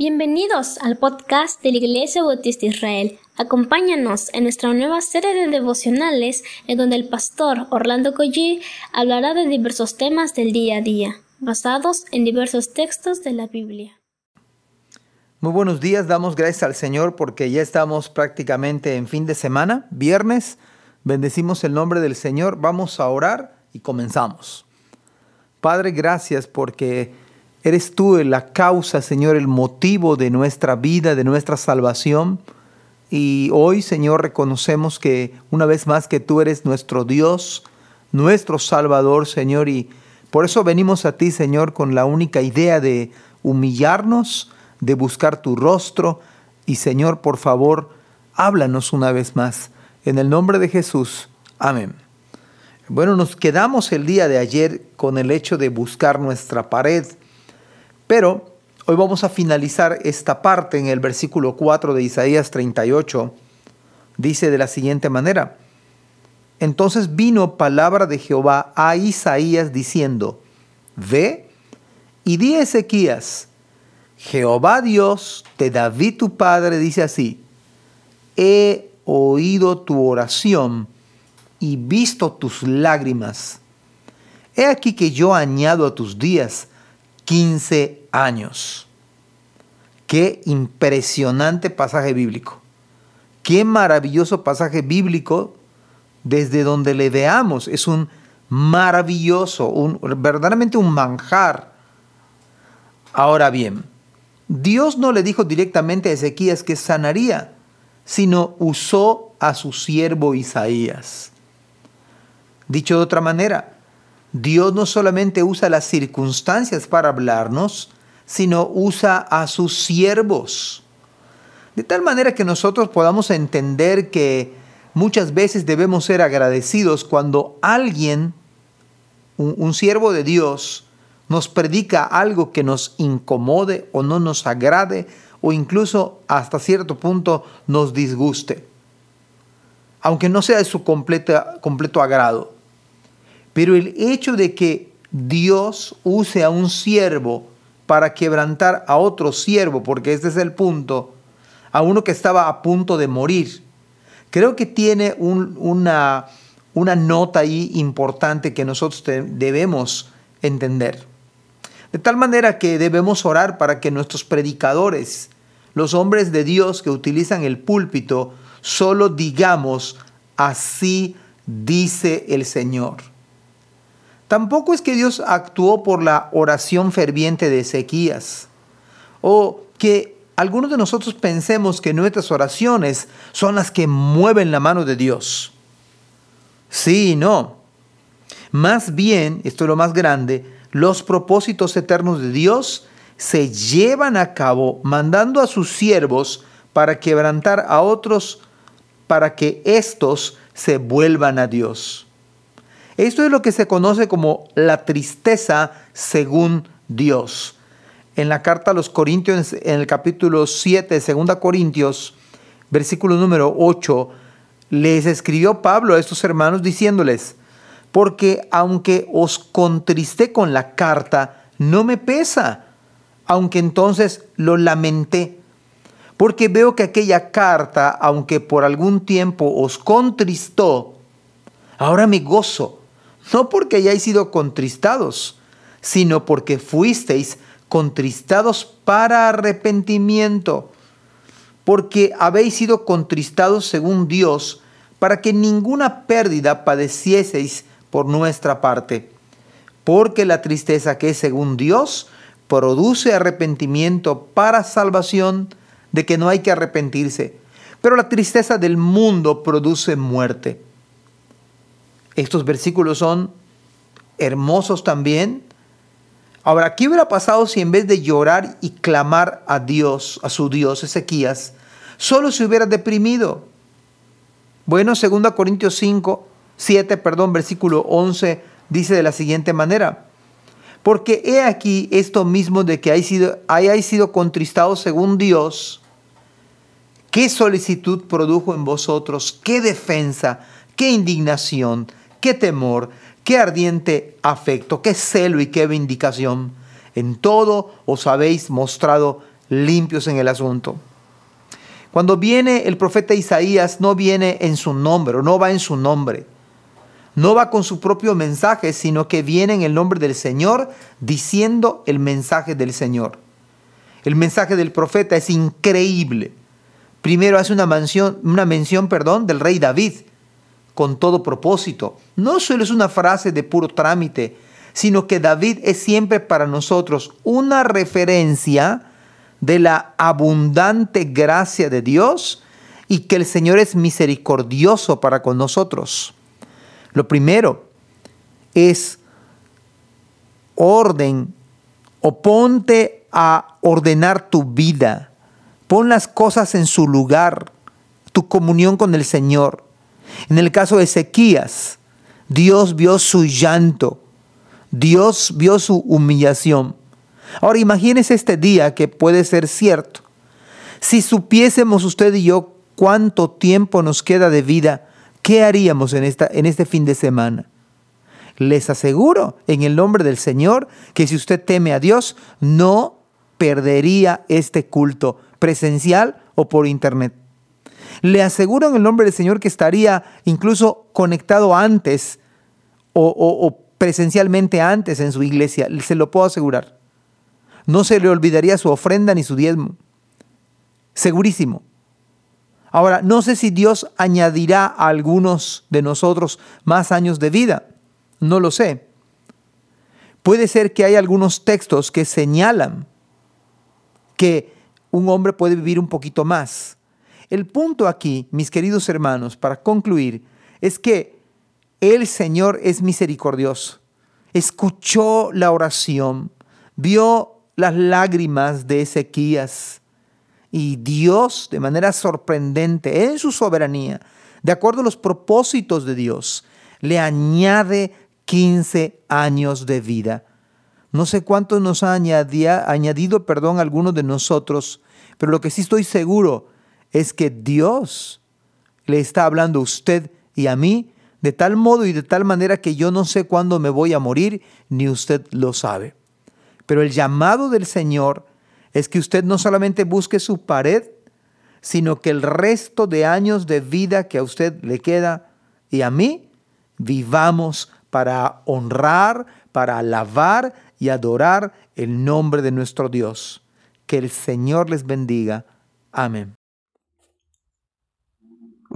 Bienvenidos al podcast de la Iglesia Bautista Israel. Acompáñanos en nuestra nueva serie de devocionales en donde el pastor Orlando Collie hablará de diversos temas del día a día, basados en diversos textos de la Biblia. Muy buenos días, damos gracias al Señor porque ya estamos prácticamente en fin de semana, viernes. Bendecimos el nombre del Señor, vamos a orar y comenzamos. Padre, gracias porque Eres tú la causa, Señor, el motivo de nuestra vida, de nuestra salvación. Y hoy, Señor, reconocemos que una vez más que tú eres nuestro Dios, nuestro Salvador, Señor, y por eso venimos a ti, Señor, con la única idea de humillarnos, de buscar tu rostro. Y, Señor, por favor, háblanos una vez más. En el nombre de Jesús. Amén. Bueno, nos quedamos el día de ayer con el hecho de buscar nuestra pared pero hoy vamos a finalizar esta parte en el versículo 4 de Isaías 38. Dice de la siguiente manera. Entonces vino palabra de Jehová a Isaías diciendo, Ve y di a Ezequías, Jehová Dios de David tu padre dice así, He oído tu oración y visto tus lágrimas. He aquí que yo añado a tus días 15 años. Qué impresionante pasaje bíblico. Qué maravilloso pasaje bíblico desde donde le veamos. Es un maravilloso, verdaderamente un manjar. Ahora bien, Dios no le dijo directamente a Ezequías que sanaría, sino usó a su siervo Isaías. Dicho de otra manera, Dios no solamente usa las circunstancias para hablarnos, sino usa a sus siervos. De tal manera que nosotros podamos entender que muchas veces debemos ser agradecidos cuando alguien, un, siervo de Dios, nos predica algo que nos incomode o no nos agrade o incluso hasta cierto punto nos disguste, aunque no sea de su completo agrado. Pero el hecho de que Dios use a un siervo para quebrantar a otro siervo, porque este es el punto, a uno que estaba a punto de morir, creo que tiene una, una nota ahí importante que nosotros debemos entender. De tal manera que debemos orar para que nuestros predicadores, los hombres de Dios que utilizan el púlpito, solo digamos, así dice el Señor. Tampoco es que Dios actuó por la oración ferviente de Ezequías o que algunos de nosotros pensemos que nuestras oraciones son las que mueven la mano de Dios. Sí no. Más bien, esto es lo más grande, los propósitos eternos de Dios se llevan a cabo mandando a sus siervos para quebrantar a otros para que éstos se vuelvan a Dios. Esto es lo que se conoce como la tristeza según Dios. En la carta a los Corintios, en el capítulo 7 de 2 Corintios, versículo número 8, les escribió Pablo a estos hermanos diciéndoles, porque aunque os contristé con la carta, no me pesa, aunque entonces lo lamenté, porque veo que aquella carta, aunque por algún tiempo os contristó, ahora me gozo no porque hayáis sido contristados, sino porque fuisteis contristados para arrepentimiento, porque habéis sido contristados según Dios, para que ninguna pérdida padecieseis por nuestra parte, porque la tristeza que es según Dios produce arrepentimiento para salvación, de que no hay que arrepentirse, pero la tristeza del mundo produce muerte. Estos versículos son hermosos también. Ahora, ¿qué hubiera pasado si en vez de llorar y clamar a Dios, a su Dios, Ezequías, solo se hubiera deprimido? Bueno, 2 Corintios 5, 7, perdón, versículo 11 dice de la siguiente manera. Porque he aquí esto mismo de que hayáis sido, hayáis sido contristados según Dios. ¿Qué solicitud produjo en vosotros? ¿Qué defensa? ¿Qué indignación? Qué temor, qué ardiente afecto, qué celo y qué vindicación. En todo os habéis mostrado limpios en el asunto. Cuando viene el profeta Isaías, no viene en su nombre, no va en su nombre. No va con su propio mensaje, sino que viene en el nombre del Señor diciendo el mensaje del Señor. El mensaje del profeta es increíble. Primero hace una mención, una mención perdón, del rey David con todo propósito. No solo es una frase de puro trámite, sino que David es siempre para nosotros una referencia de la abundante gracia de Dios y que el Señor es misericordioso para con nosotros. Lo primero es orden o ponte a ordenar tu vida. Pon las cosas en su lugar, tu comunión con el Señor. En el caso de Ezequías, Dios vio su llanto, Dios vio su humillación. Ahora imagínese este día que puede ser cierto. Si supiésemos usted y yo cuánto tiempo nos queda de vida, ¿qué haríamos en, esta, en este fin de semana? Les aseguro, en el nombre del Señor, que si usted teme a Dios, no perdería este culto presencial o por internet. Le aseguro en el nombre del Señor que estaría incluso conectado antes o, presencialmente antes en su iglesia, se lo puedo asegurar no se le olvidaría su ofrenda ni su diezmo. Segurísimo. Ahora, no sé si Dios añadirá a algunos de nosotros más años de vida. No lo sé. Puede ser que hay algunos textos que señalan que un hombre puede vivir un poquito más. El punto aquí, mis queridos hermanos, para concluir, es que el Señor es misericordioso. Escuchó la oración, vio las lágrimas de Ezequías. Y Dios, de manera sorprendente, en su soberanía, de acuerdo a los propósitos de Dios, le añade 15 años de vida. No sé cuántos nos ha añadido, perdón, algunos de nosotros, pero lo que sí estoy seguro es que Dios le está hablando a usted y a mí de tal modo y de tal manera que yo no sé cuándo me voy a morir, ni usted lo sabe. Pero el llamado del Señor es que usted no solamente busque su pared, sino que el resto de años de vida que a usted le queda y a mí, vivamos para honrar, para alabar y adorar el nombre de nuestro Dios. Que el Señor les bendiga. Amén.